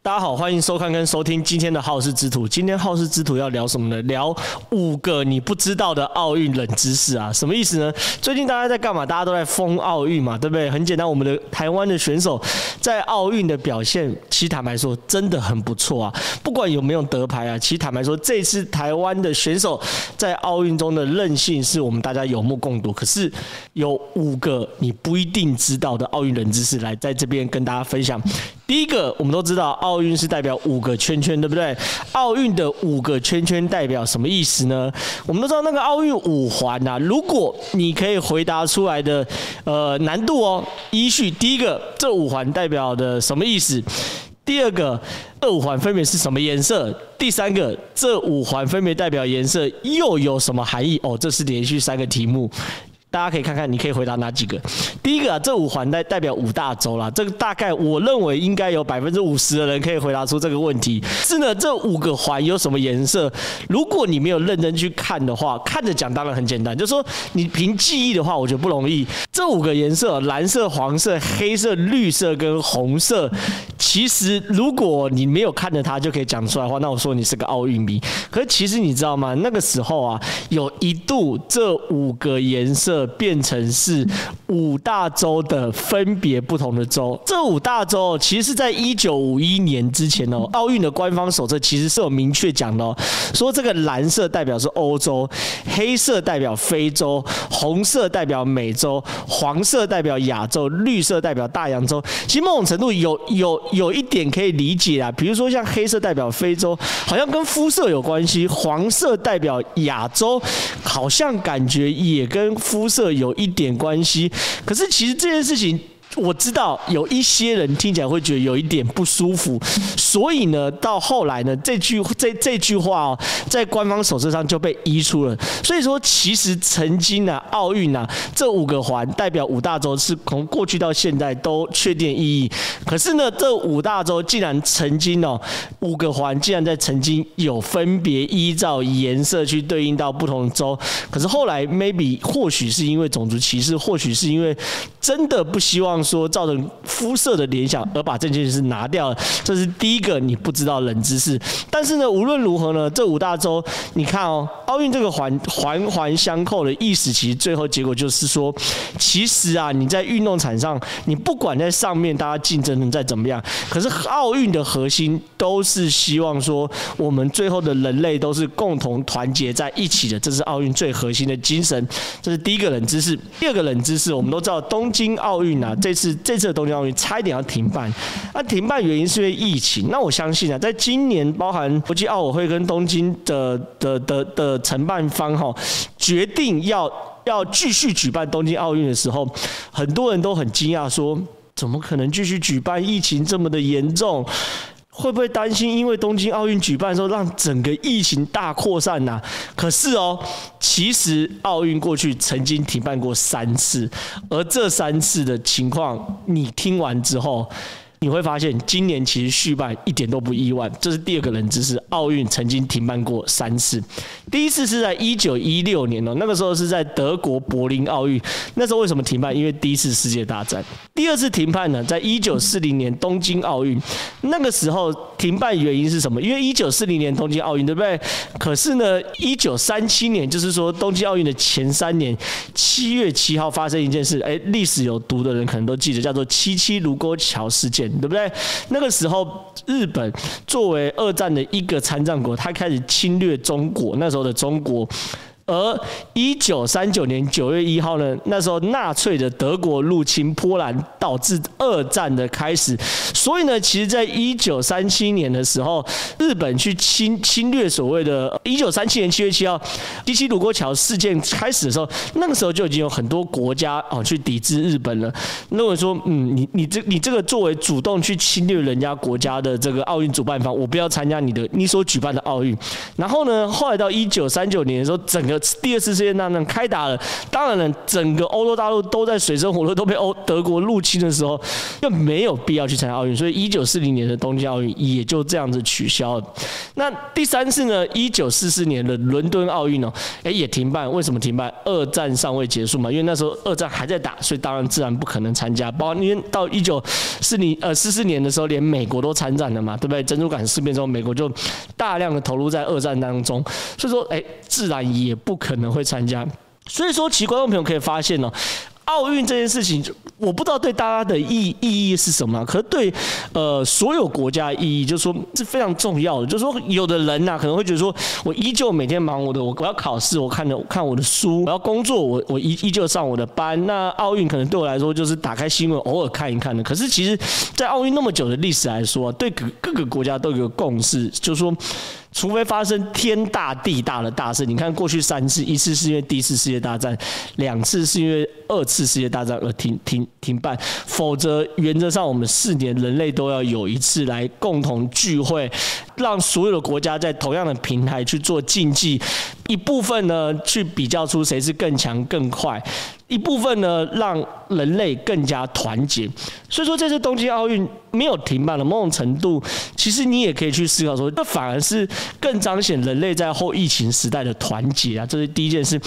大家好，欢迎收看跟收听今天的好事之徒。今天好事之徒要聊什么呢？聊五个你不知道的奥运冷知识啊！什么意思呢？最近大家在干嘛？大家都在疯奥运嘛，对不对？很简单，我们的台湾的选手在奥运的表现，其实坦白说真的很不错啊。不管有没有得牌啊，其实坦白说，这次台湾的选手在奥运中的韧性是我们大家有目共睹。可是有五个你不一定知道的奥运冷知识，来在这边跟大家分享。第一个，我们都知道奥运是代表五个圈圈，对不对？奥运的五个圈圈代表什么意思呢？我们都知道那个奥运五环呐，如果你可以回答出来的，呃，难度哦，依序第一个，这五环代表的什么意思？第二个，这五环分别是什么颜色？第三个，这五环分别代表颜色又有什么含义？哦，这是连续三个题目。大家可以看看，你可以回答哪几个？第一个啊，这五环代代表五大洲啦，这个大概我认为应该有百分之五十的人可以回答出这个问题。是呢，这五个环有什么颜色？如果你没有认真去看的话，看着讲当然很简单，就是说你凭记忆的话，我觉得不容易。这五个颜色：蓝色、黄色、黑色、绿色跟红色。其实如果你没有看着它就可以讲出来的话，那我说你是个奥运迷。可是其实你知道吗？那个时候啊，有一度这五个颜色。变成是五大洲的分别不同的洲。这五大洲其实是在一九五一年之前哦，奥运的官方手册其实是有明确讲的哦，说这个蓝色代表是欧洲，黑色代表非洲，红色代表美洲，黄色代表亚洲，绿色代表大洋洲。其实某种程度有有有一点可以理解啊，比如说像黑色代表非洲，好像跟肤色有关系；黄色代表亚洲，好像感觉也跟肤。色有一点关系，可是其实这件事情。我知道有一些人听起来会觉得有一点不舒服，所以呢，到后来呢，这句这这句话哦，在官方手册上就被移出了。所以说，其实曾经呢，奥运啊，这五个环代表五大洲是从过去到现在都确定意义。可是呢，这五大洲竟然曾经哦，五个环竟然在曾经有分别依照颜色去对应到不同的洲。可是后来 maybe 或许是因为种族歧视，或许是因为真的不希望。说造成肤色的联想，而把这件事拿掉了，这是第一个你不知道冷知识。但是呢，无论如何呢，这五大洲，你看哦，奥运这个环环环相扣的意思，其实最后结果就是说，其实啊，你在运动场上，你不管在上面大家竞争能再怎么样，可是奥运的核心都是希望说，我们最后的人类都是共同团结在一起的，这是奥运最核心的精神。这是第一个冷知识。第二个冷知识，我们都知道东京奥运啊，这这次这次的东京奥运差一点要停办，那停办原因是因为疫情。那我相信啊，在今年包含国际奥委会跟东京的的的的承办方哈，决定要要继续举办东京奥运的时候，很多人都很惊讶，说怎么可能继续举办？疫情这么的严重。会不会担心，因为东京奥运举办的时候，让整个疫情大扩散呢？可是哦，其实奥运过去曾经停办过三次，而这三次的情况，你听完之后。你会发现，今年其实续办一点都不意外。这是第二个冷知识，奥运曾经停办过三次。第一次是在一九一六年哦，那个时候是在德国柏林奥运。那时候为什么停办？因为第一次世界大战。第二次停办呢，在一九四零年东京奥运。那个时候停办原因是什么？因为一九四零年东京奥运，对不对？可是呢，一九三七年，就是说东京奥运的前三年，七月七号发生一件事。哎，历史有读的人可能都记得，叫做七七卢沟桥事件。对不对？那个时候，日本作为二战的一个参战国，他开始侵略中国。那时候的中国。而一九三九年九月一号呢，那时候纳粹的德国入侵波兰，导致二战的开始。所以呢，其实，在一九三七年的时候，日本去侵侵略所谓的“一九三七年七月七号七七卢沟桥事件”开始的时候，那个时候就已经有很多国家哦去抵制日本了。认为说，嗯，你你这你这个作为主动去侵略人家国家的这个奥运主办方，我不要参加你的你所举办的奥运。然后呢，后来到一九三九年的时候，整个第二次世界大战开打了，当然了，整个欧洲大陆都在水深火热，都被欧德国入侵的时候，又没有必要去参加奥运，所以一九四零年的东京奥运也就这样子取消了。那第三次呢？一九四四年的伦敦奥运哦，哎也停办，为什么停办？二战尚未结束嘛，因为那时候二战还在打，所以当然自然不可能参加。包括因为到一九四零呃四四年的时候，连美国都参战了嘛，对不对？珍珠港事变之后，美国就大量的投入在二战当中，所以说哎，自然也不可能会参加。所以说，其观众朋友可以发现呢。奥运这件事情，我不知道对大家的意意义是什么，可是对呃所有国家意义，就是说是非常重要的。就是说，有的人呐、可能会觉得说，我依旧每天忙我的，我我要考试，我看的看我的书，我要工作，我我依依旧上我的班。那奥运可能对我来说就是打开新闻偶尔看一看的。可是其实，在奥运那么久的历史来说，对各各个国家都有个共识，就是说。除非发生天大地大的大事，你看过去三次，一次是因为第一次世界大战，两次是因为二次世界大战而停停停办，否则原则上我们四年人类都要有一次来共同聚会，让所有的国家在同样的平台去做竞技，一部分呢去比较出谁是更强更快。一部分呢，让人类更加团结。所以说，这次东京奥运没有停办的某种程度，其实你也可以去思考说，这反而是更彰显人类在后疫情时代的团结啊。这是第一件事。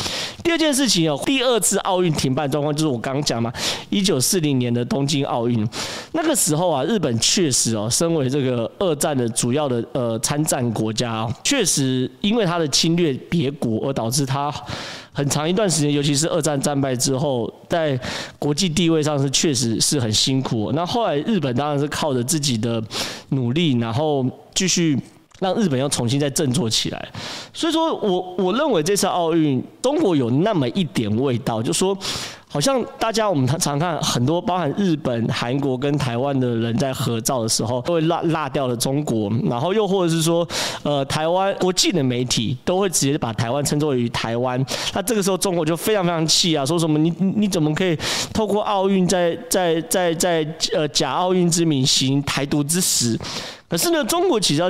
第二件事情哦，第二次奥运停办状况就是我刚刚讲嘛，一九四零年的东京奥运，那个时候啊，日本确实哦，身为这个二战的主要的呃参战国家，确实因为他的侵略别国而导致他。很长一段时间，尤其是二战战败之后，在国际地位上是确实是很辛苦。那后来日本当然是靠着自己的努力，然后继续让日本要重新再振作起来。所以说我我认为这次奥运，中国有那么一点味道，就说。好像大家我们常常看很多，包含日本、韩国跟台湾的人在合照的时候，都会落落掉了中国，然后又或者是说，呃，台湾国际的媒体都会直接把台湾称作于台湾。那这个时候中国就非常非常气啊，说什么你你怎么可以透过奥运在在在在呃假奥运之名行台独之实？可是呢，中国其实要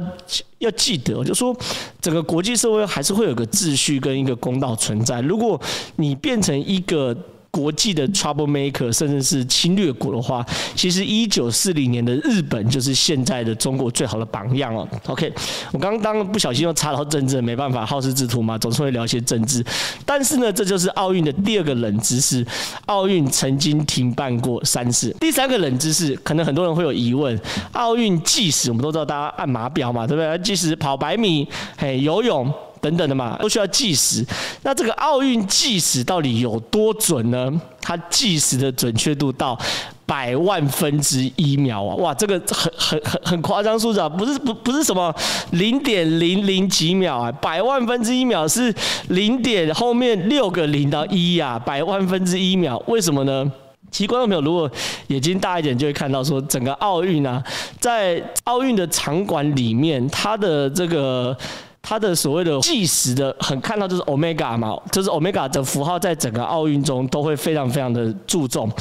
要记得，就说整个国际社会还是会有个秩序跟一个公道存在。如果你变成一个国际的 trouble maker，甚至是侵略国的话，其实一九四零年的日本就是现在的中国最好的榜样哦。OK，我刚刚不小心又插到政治，没办法，好事之徒嘛，总是会聊一些政治。但是呢，这就是奥运的第二个冷知识，奥运曾经停办过三次。第三个冷知识，可能很多人会有疑问，奥运计时，我们都知道大家按码表嘛，对不对？计时跑百米，嘿，游泳。等等的嘛，都需要计时。那这个奥运计时到底有多准呢？它计时的准确度到百万分之一秒啊！哇，这个很很很很夸张数字啊，不是不不是什么零点零零几秒啊，百万分之一秒是零点后面六个零到一啊，百万分之一秒，为什么呢？其实观众朋友如果眼睛大一点，就会看到说，整个奥运啊，在奥运的场馆里面，它的这个。它的所谓的计时的，很看到就是 Omega 嘛，就是 Omega 的符号，在整个奥运中都会非常非常的注重，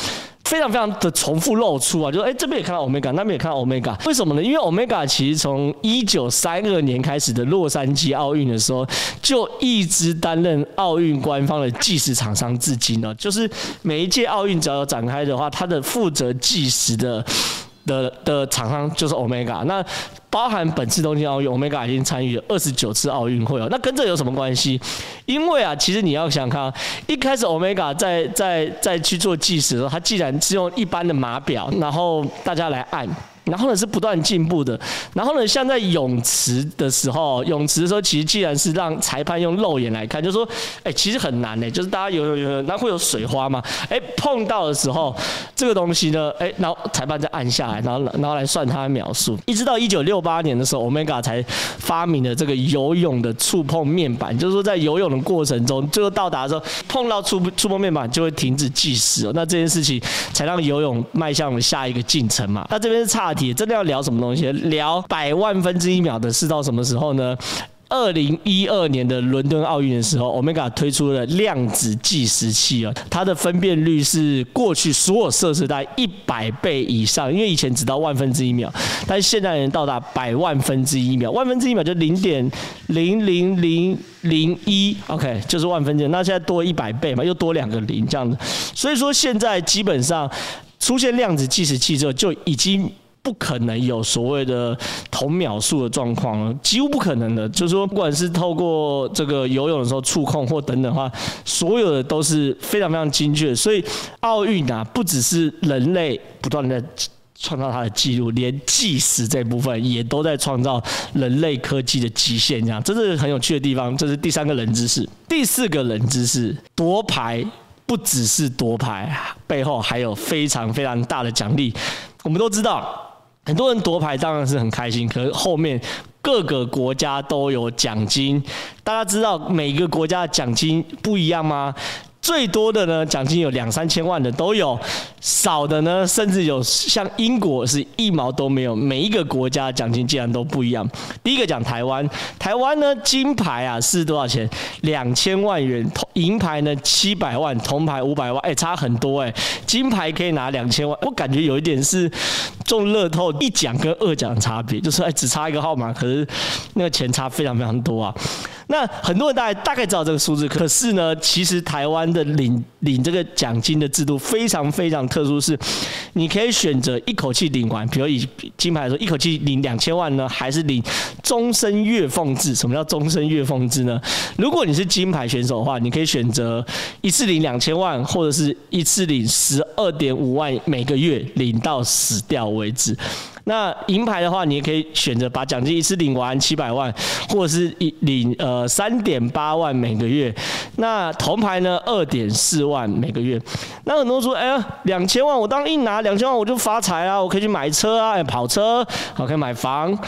非常非常的重复露出啊，就是哎这边也看到 Omega，那边也看到 Omega，为什么呢？因为 Omega 其实从一九三二年开始的洛杉矶奥运的时候，就一直担任奥运官方的计时厂商至今了，就是每一届奥运只要有展开的话，它的负责计时的的的厂商就是 Omega，那。包含本次东京奥运，Omega 已经参与了二十九次奥运会哦。那跟这有什么关系？因为啊，其实你要想看，一开始 Omega 在在在去做计时的时候，它既然是用一般的码表，然后大家来按。然后呢，是不断进步的，然后呢，像在泳池的时候，泳池的时候其实既然是让裁判用肉眼来看，就说，哎，其实很难呢，就是大家游游游，那会有水花嘛，哎，碰到的时候，这个东西呢，哎，然后裁判再按下来，然后然后来算它的秒数，一直到一九六八年的时候，Omega 才发明了这个游泳的触碰面板，就是说在游泳的过程中，最后到达的时候碰到触触碰面板就会停止计时哦，那这件事情才让游泳迈向了下一个进程嘛，那这边是差。也真的要聊什么东西？聊百万分之一秒的是到什么时候呢？二零一二年的伦敦奥运的时候，Omega 推出了量子计时器啊，它的分辨率是过去所有设施大概一百倍以上，因为以前只到万分之一秒，但现在能到达百万分之一秒，万分之一秒就零点零零零零一，OK，就是万分之一，那现在多一百倍嘛，又多两个零这样子，所以说现在基本上出现量子计时器之后，就已经。不可能有所谓的同秒数的状况了，几乎不可能的。就是说，不管是透过这个游泳的时候触控或等等的话，所有的都是非常非常精确。所以奥运啊，不只是人类不断的创造它的记录，连计时这部分也都在创造人类科技的极限。这样，这是很有趣的地方。这是第三个冷知识。第四个冷知识，夺牌不只是夺牌，背后还有非常非常大的奖励。我们都知道。很多人夺牌当然是很开心，可是后面各个国家都有奖金。大家知道每个国家的奖金不一样吗？最多的呢，奖金有两三千万的都有；少的呢，甚至有像英国是一毛都没有。每一个国家奖金竟然都不一样。第一个讲台湾，台湾呢金牌啊是多少钱？两千万元，银牌呢七百万，铜牌五百万，哎，差很多哎。金牌可以拿两千万，我感觉有一点是中乐透一奖跟二奖差别，就是哎只差一个号码，可是那个钱差非常非常多啊。那很多人大概大概知道这个数字，可是呢，其实台湾的领领这个奖金的制度非常非常特殊，是你可以选择一口气领完，比如以金牌来说，一口气领两千万呢，还是领终身月俸制？什么叫终身月俸制呢？如果你是金牌选手的话，你可以选择一次领两千万，或者是一次领十二点五万，每个月领到死掉为止。那银牌的话，你也可以选择把奖金一次领完七百万，或者是一领呃三点八万每个月。那铜牌呢，二点四万每个月。那很多人说，哎呀，两千万我当一拿两千万我就发财啊，我可以去买车啊，跑车，我可以买房。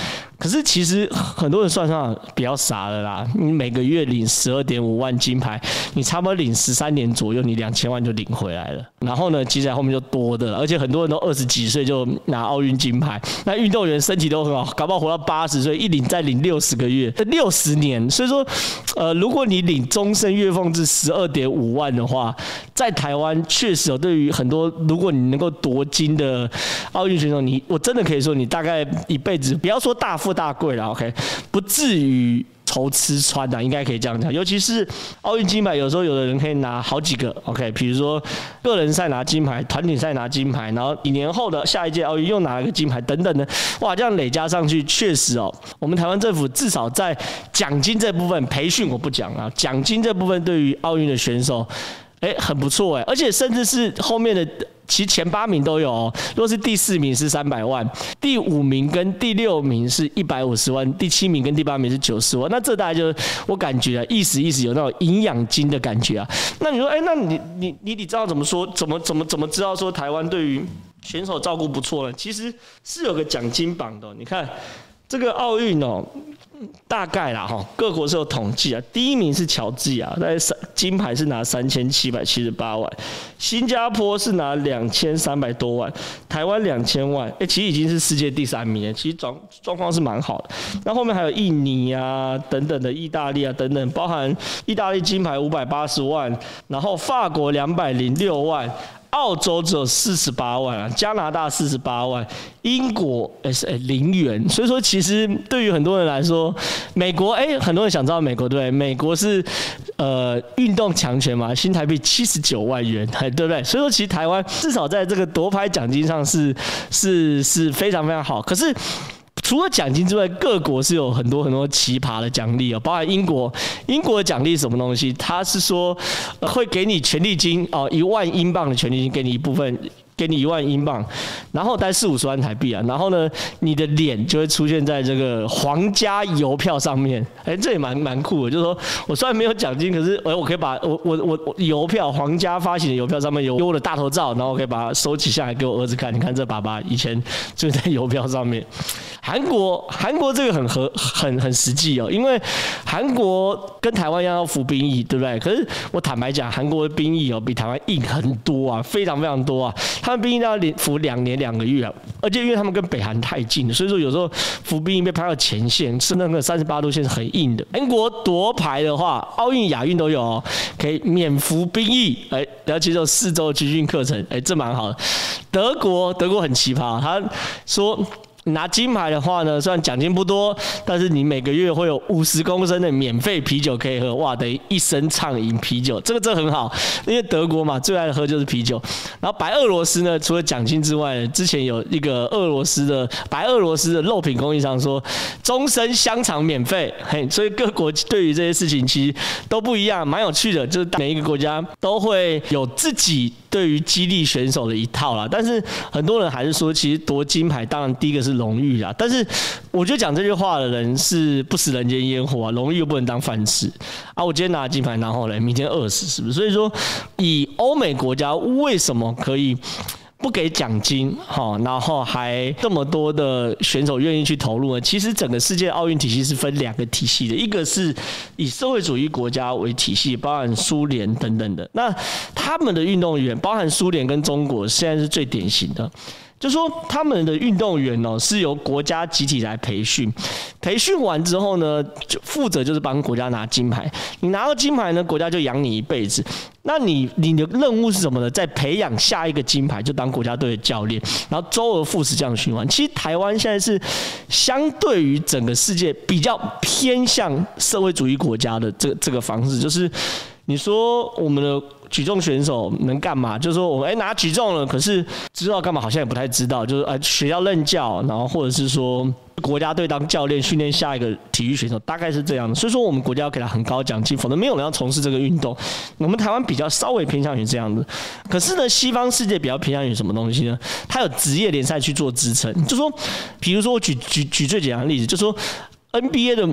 可是其实很多人算上比较傻的啦，你每个月领十二点五万金牌，你差不多领十三年左右，你两千万就领回来了。然后呢，接下来后面就多的了，而且很多人都二十几岁就拿奥运金牌。那运动员身体都很好，搞不好活到八十岁，一领再领六十个月，六十年。所以说，呃，如果你领终身月俸制十二点五万的话，在台湾确实有对于很多，如果你能够夺金的奥运选手，你我真的可以说，你大概一辈子不要说大富大贵了，OK，不至于愁吃穿的，应该可以这样讲。尤其是奥运金牌，有时候有的人可以拿好几个，OK，比如说个人赛拿金牌，团体赛拿金牌，然后一年后的下一届奥运又拿了个金牌，等等的，哇，这样累加上去，确实哦，我们台湾政府至少在奖金这部分，培训我不讲啊，奖金这部分对于奥运的选手。哎，很不错哎，而且甚至是后面的，其实前八名都有哦。如果是第四名是三百万，第五名跟第六名是一百五十万，第七名跟第八名是九十万。那这大概就是我感觉啊，意思意思有那种营养金的感觉啊。那你说，哎，那你你你你知道怎么说？怎么怎么怎么知道说台湾对于选手照顾不错呢？其实是有个奖金榜的。你看这个奥运哦。大概啦哈，各国是有统计啊。第一名是乔治亚，大概三金牌是拿三千七百七十八万，新加坡是拿两千三百多万，台湾两千万，哎、其实已经是世界第三名了，其实状状况是蛮好的。那后面还有印尼啊等等的，意大利啊等等，包含意大利金牌五百八十万，然后法国两百零六万。澳洲只有四十八万啊，加拿大四十八万，英国是诶零元，所以说其实对于很多人来说，美国诶很多人想知道美国对不对？美国是呃运动强权嘛，新台币七十九万元，对不对？所以说其实台湾至少在这个夺牌奖金上是是是非常非常好，可是。除了奖金之外，各国是有很多很多奇葩的奖励哦，包括英国，英国的奖励是什么东西？他是说会给你权利金哦，一万英镑的权利金，给你一部分。给你一万英镑，然后带四五十万台币啊，然后呢，你的脸就会出现在这个皇家邮票上面，哎，这也蛮蛮酷的，就是说我虽然没有奖金，可是哎，我可以把我我我邮票皇家发行的邮票上面有有我的大头照，然后我可以把它收起下来给我儿子看，你看这爸爸以前就在邮票上面。韩国韩国这个很合很很实际哦，因为韩国跟台湾一样要服兵役，对不对？可是我坦白讲，韩国的兵役哦比台湾硬很多啊，非常非常多啊，他。们兵役都要连服两年两个月啊，而且因为他们跟北韩太近，所以说有时候服兵役被派到前线，是那个三十八度线是很硬的。英国夺牌的话，奥运、亚运都有哦，可以免服兵役，哎，然后接受四周集训课程，哎，这蛮好的。德国，德国很奇葩，他说。拿金牌的话呢，虽然奖金不多，但是你每个月会有五十公升的免费啤酒可以喝，哇，等于一生畅饮啤酒，这个真的很好，因为德国嘛，最爱喝就是啤酒。然后白俄罗斯呢，除了奖金之外呢，之前有一个俄罗斯的白俄罗斯的肉品供应商说，终身香肠免费，嘿，所以各国对于这些事情其实都不一样，蛮有趣的，就是每一个国家都会有自己对于激励选手的一套啦。但是很多人还是说，其实夺金牌，当然第一个是。荣誉啊，但是我觉得讲这句话的人是不食人间烟火啊，荣誉又不能当饭吃啊。我今天拿金牌，然后呢，明天饿死，是不是？所以说，以欧美国家为什么可以不给奖金，哈，然后还这么多的选手愿意去投入呢？其实整个世界奥运体系是分两个体系的，一个是以社会主义国家为体系，包含苏联等等的，那他们的运动员，包含苏联跟中国，现在是最典型的。就说他们的运动员哦，是由国家集体来培训，培训完之后呢，就负责就是帮国家拿金牌。你拿到金牌呢，国家就养你一辈子。那你你的任务是什么呢？在培养下一个金牌，就当国家队的教练，然后周而复始这样循环。其实台湾现在是相对于整个世界比较偏向社会主义国家的这这个方式，就是你说我们的。举重选手能干嘛？就是说，我们哎拿举重了，可是知道干嘛？好像也不太知道。就是哎学校任教，然后或者是说国家队当教练训练下一个体育选手，大概是这样的。所以说，我们国家要给他很高奖金，否则没有人要从事这个运动。我们台湾比较稍微偏向于这样的。可是呢，西方世界比较偏向于什么东西呢？他有职业联赛去做支撑。就说，比如说我举举举最简单的例子，就说。NBA 的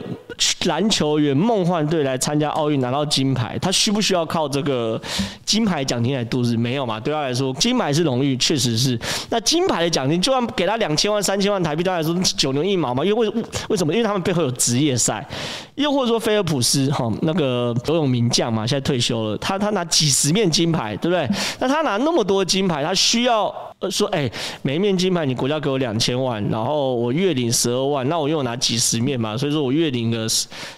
篮球员梦幻队来参加奥运拿到金牌，他需不需要靠这个金牌奖金来度日？没有嘛？对他来说，金牌是荣誉，确实是。那金牌的奖金就算给他两千万、三千万台币，对他来说九牛一毛嘛？因为为为什么？因为他们背后有职业赛。又或者说菲尔普斯哈，那个游泳名将嘛，现在退休了，他他拿几十面金牌，对不对？那他拿那么多金牌，他需要说，哎，每一面金牌你国家给我两千万，然后我月领十二万，那我又拿几十面嘛，所以说我月领个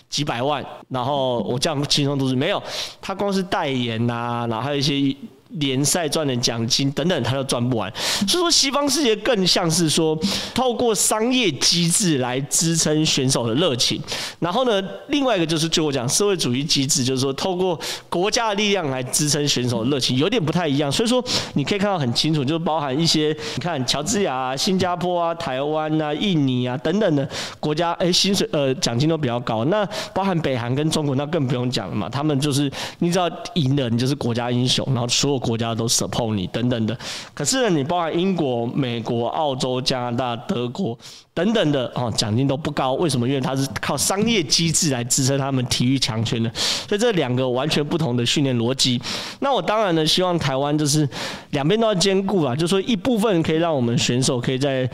几百万，然后我这样轻松度日没有，他光是代言呐、啊，然后还有一些。联赛赚的奖金等等，他都赚不完。所以说，西方世界更像是说，透过商业机制来支撑选手的热情。然后呢，另外一个就是就我讲社会主义机制，就是说透过国家的力量来支撑选手的热情，有点不太一样。所以说，你可以看到很清楚，就是包含一些，你看乔治亚啊、新加坡啊、台湾啊、印尼啊等等的国家，哎，薪水呃奖金都比较高。那包含北韩跟中国，那更不用讲了嘛。他们就是你只要赢了，你就是国家英雄，然后所有。国家都 support 你等等的，可是呢，你包含英国、美国、澳洲、加拿大、德国等等的哦，奖金都不高。为什么？因为它是靠商业机制来支撑他们体育强权的。所以这两个完全不同的训练逻辑。那我当然呢，希望台湾就是两边都要兼顾啊，就说一部分可以让我们选手可以在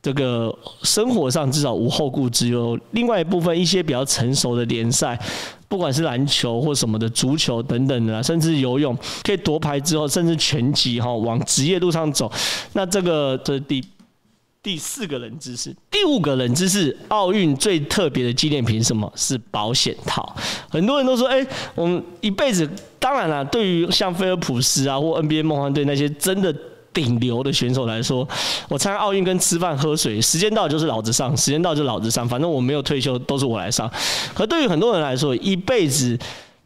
这个生活上至少无后顾之忧，另外一部分一些比较成熟的联赛。不管是篮球或什么的足球等等的，甚至游泳可以夺牌之后，甚至拳击哈往职业路上走。那这个这是第第四个冷知识，第五个冷知识，奥运最特别的纪念品什么？是保险套。很多人都说，哎，我们一辈子，当然了，对于像菲尔普斯啊或 NBA 梦幻队那些真的。顶流的选手来说，我参加奥运跟吃饭喝水，时间到就是老子上，时间到就老子上，反正我没有退休，都是我来上。可对于很多人来说，一辈子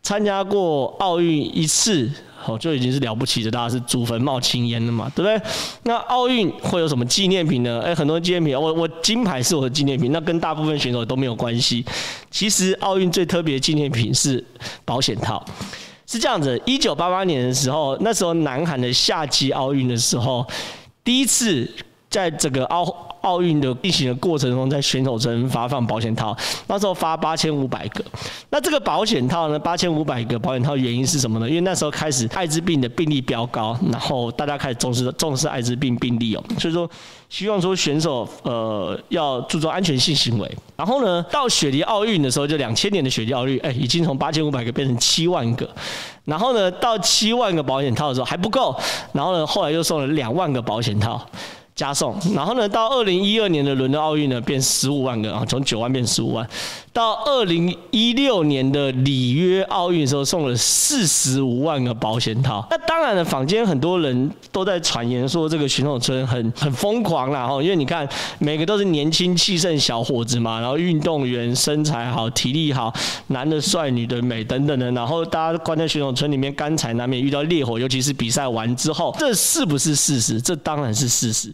参加过奥运一次，哦，就已经是了不起的，大家是祖坟冒青烟的嘛，对不对？那奥运会有什么纪念品呢？哎，很多纪念品，我我金牌是我的纪念品，那跟大部分选手都没有关系。其实奥运最特别的纪念品是保险套。是这样子，一九八八年的时候，那时候南韩的夏季奥运的时候，第一次在这个奥奥运的进行的过程中，在选手村发放保险套，那时候发八千五百个。那这个保险套呢，八千五百个保险套原因是什么呢？因为那时候开始艾滋病的病例飙高，然后大家开始重视重视艾滋病病例哦，所以说。希望说选手呃要注重安全性行为，然后呢，到雪梨奥运的时候，就两千年的雪梨奥运，哎，已经从八千五百个变成七万个。然后呢，到七万个保险套的时候还不够，然后呢，后来又送了两万个保险套。加送，然后呢，到二零一二年的伦敦奥运呢，变十五万个啊，从九万变十五万。到二零一六年的里约奥运的时候，送了四十五万个保险套。那当然了，坊间很多人都在传言说这个选手村很很疯狂啦，哈，因为你看每个都是年轻气盛小伙子嘛，然后运动员身材好，体力好，男的帅，女的美等等的，然后大家关在选手村里面，干柴难免遇到烈火，尤其是比赛完之后，这是不是事实？这当然是事实。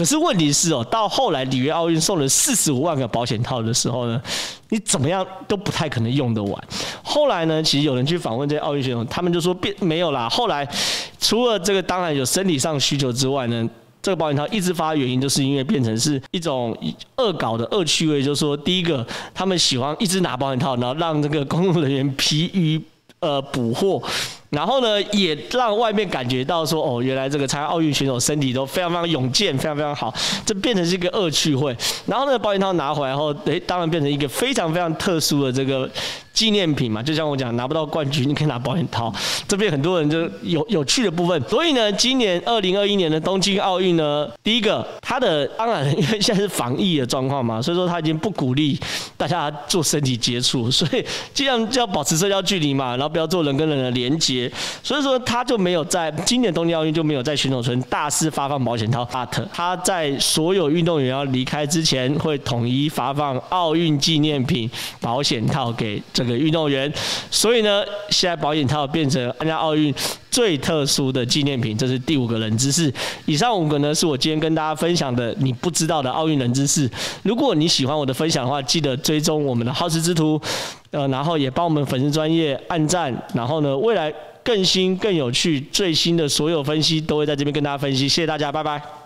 可是问题是哦，到后来里约奥运送了四十五万个保险套的时候呢，你怎么样都不太可能用得完。后来呢，其实有人去访问这些奥运选手，他们就说变没有啦。后来除了这个当然有生理上需求之外呢，这个保险套一直发的原因就是因为变成是一种恶搞的恶趣味，就是说第一个他们喜欢一直拿保险套，然后让这个工作人员疲于呃补货。然后呢，也让外面感觉到说，哦，原来这个参加奥运选手身体都非常非常勇健，非常非常好，这变成是一个恶趣味。然后呢，保险套拿回来后，诶，当然变成一个非常非常特殊的这个。纪念品嘛，就像我讲，拿不到冠军，你可以拿保险套。这边很多人就有有趣的部分。所以呢，今年二零二一年的东京奥运呢，第一个，它的当然因为现在是防疫的状况嘛，所以说他已经不鼓励大家做身体接触，所以尽量就要保持社交距离嘛，然后不要做人跟人的连接。所以说他就没有在今年东京奥运就没有在选手村大肆发放保险套。但他在所有运动员要离开之前，会统一发放奥运纪念品保险套给。这个运动员，所以呢，现在保险套变成参加奥运最特殊的纪念品，这是第五个冷知识。以上五个呢，是我今天跟大家分享的你不知道的奥运冷知识。如果你喜欢我的分享的话，记得追踪我们的好事之徒，呃，然后也帮我们粉丝专业按赞，然后呢，未来更新更有趣最新的所有分析都会在这边跟大家分析。谢谢大家，拜拜。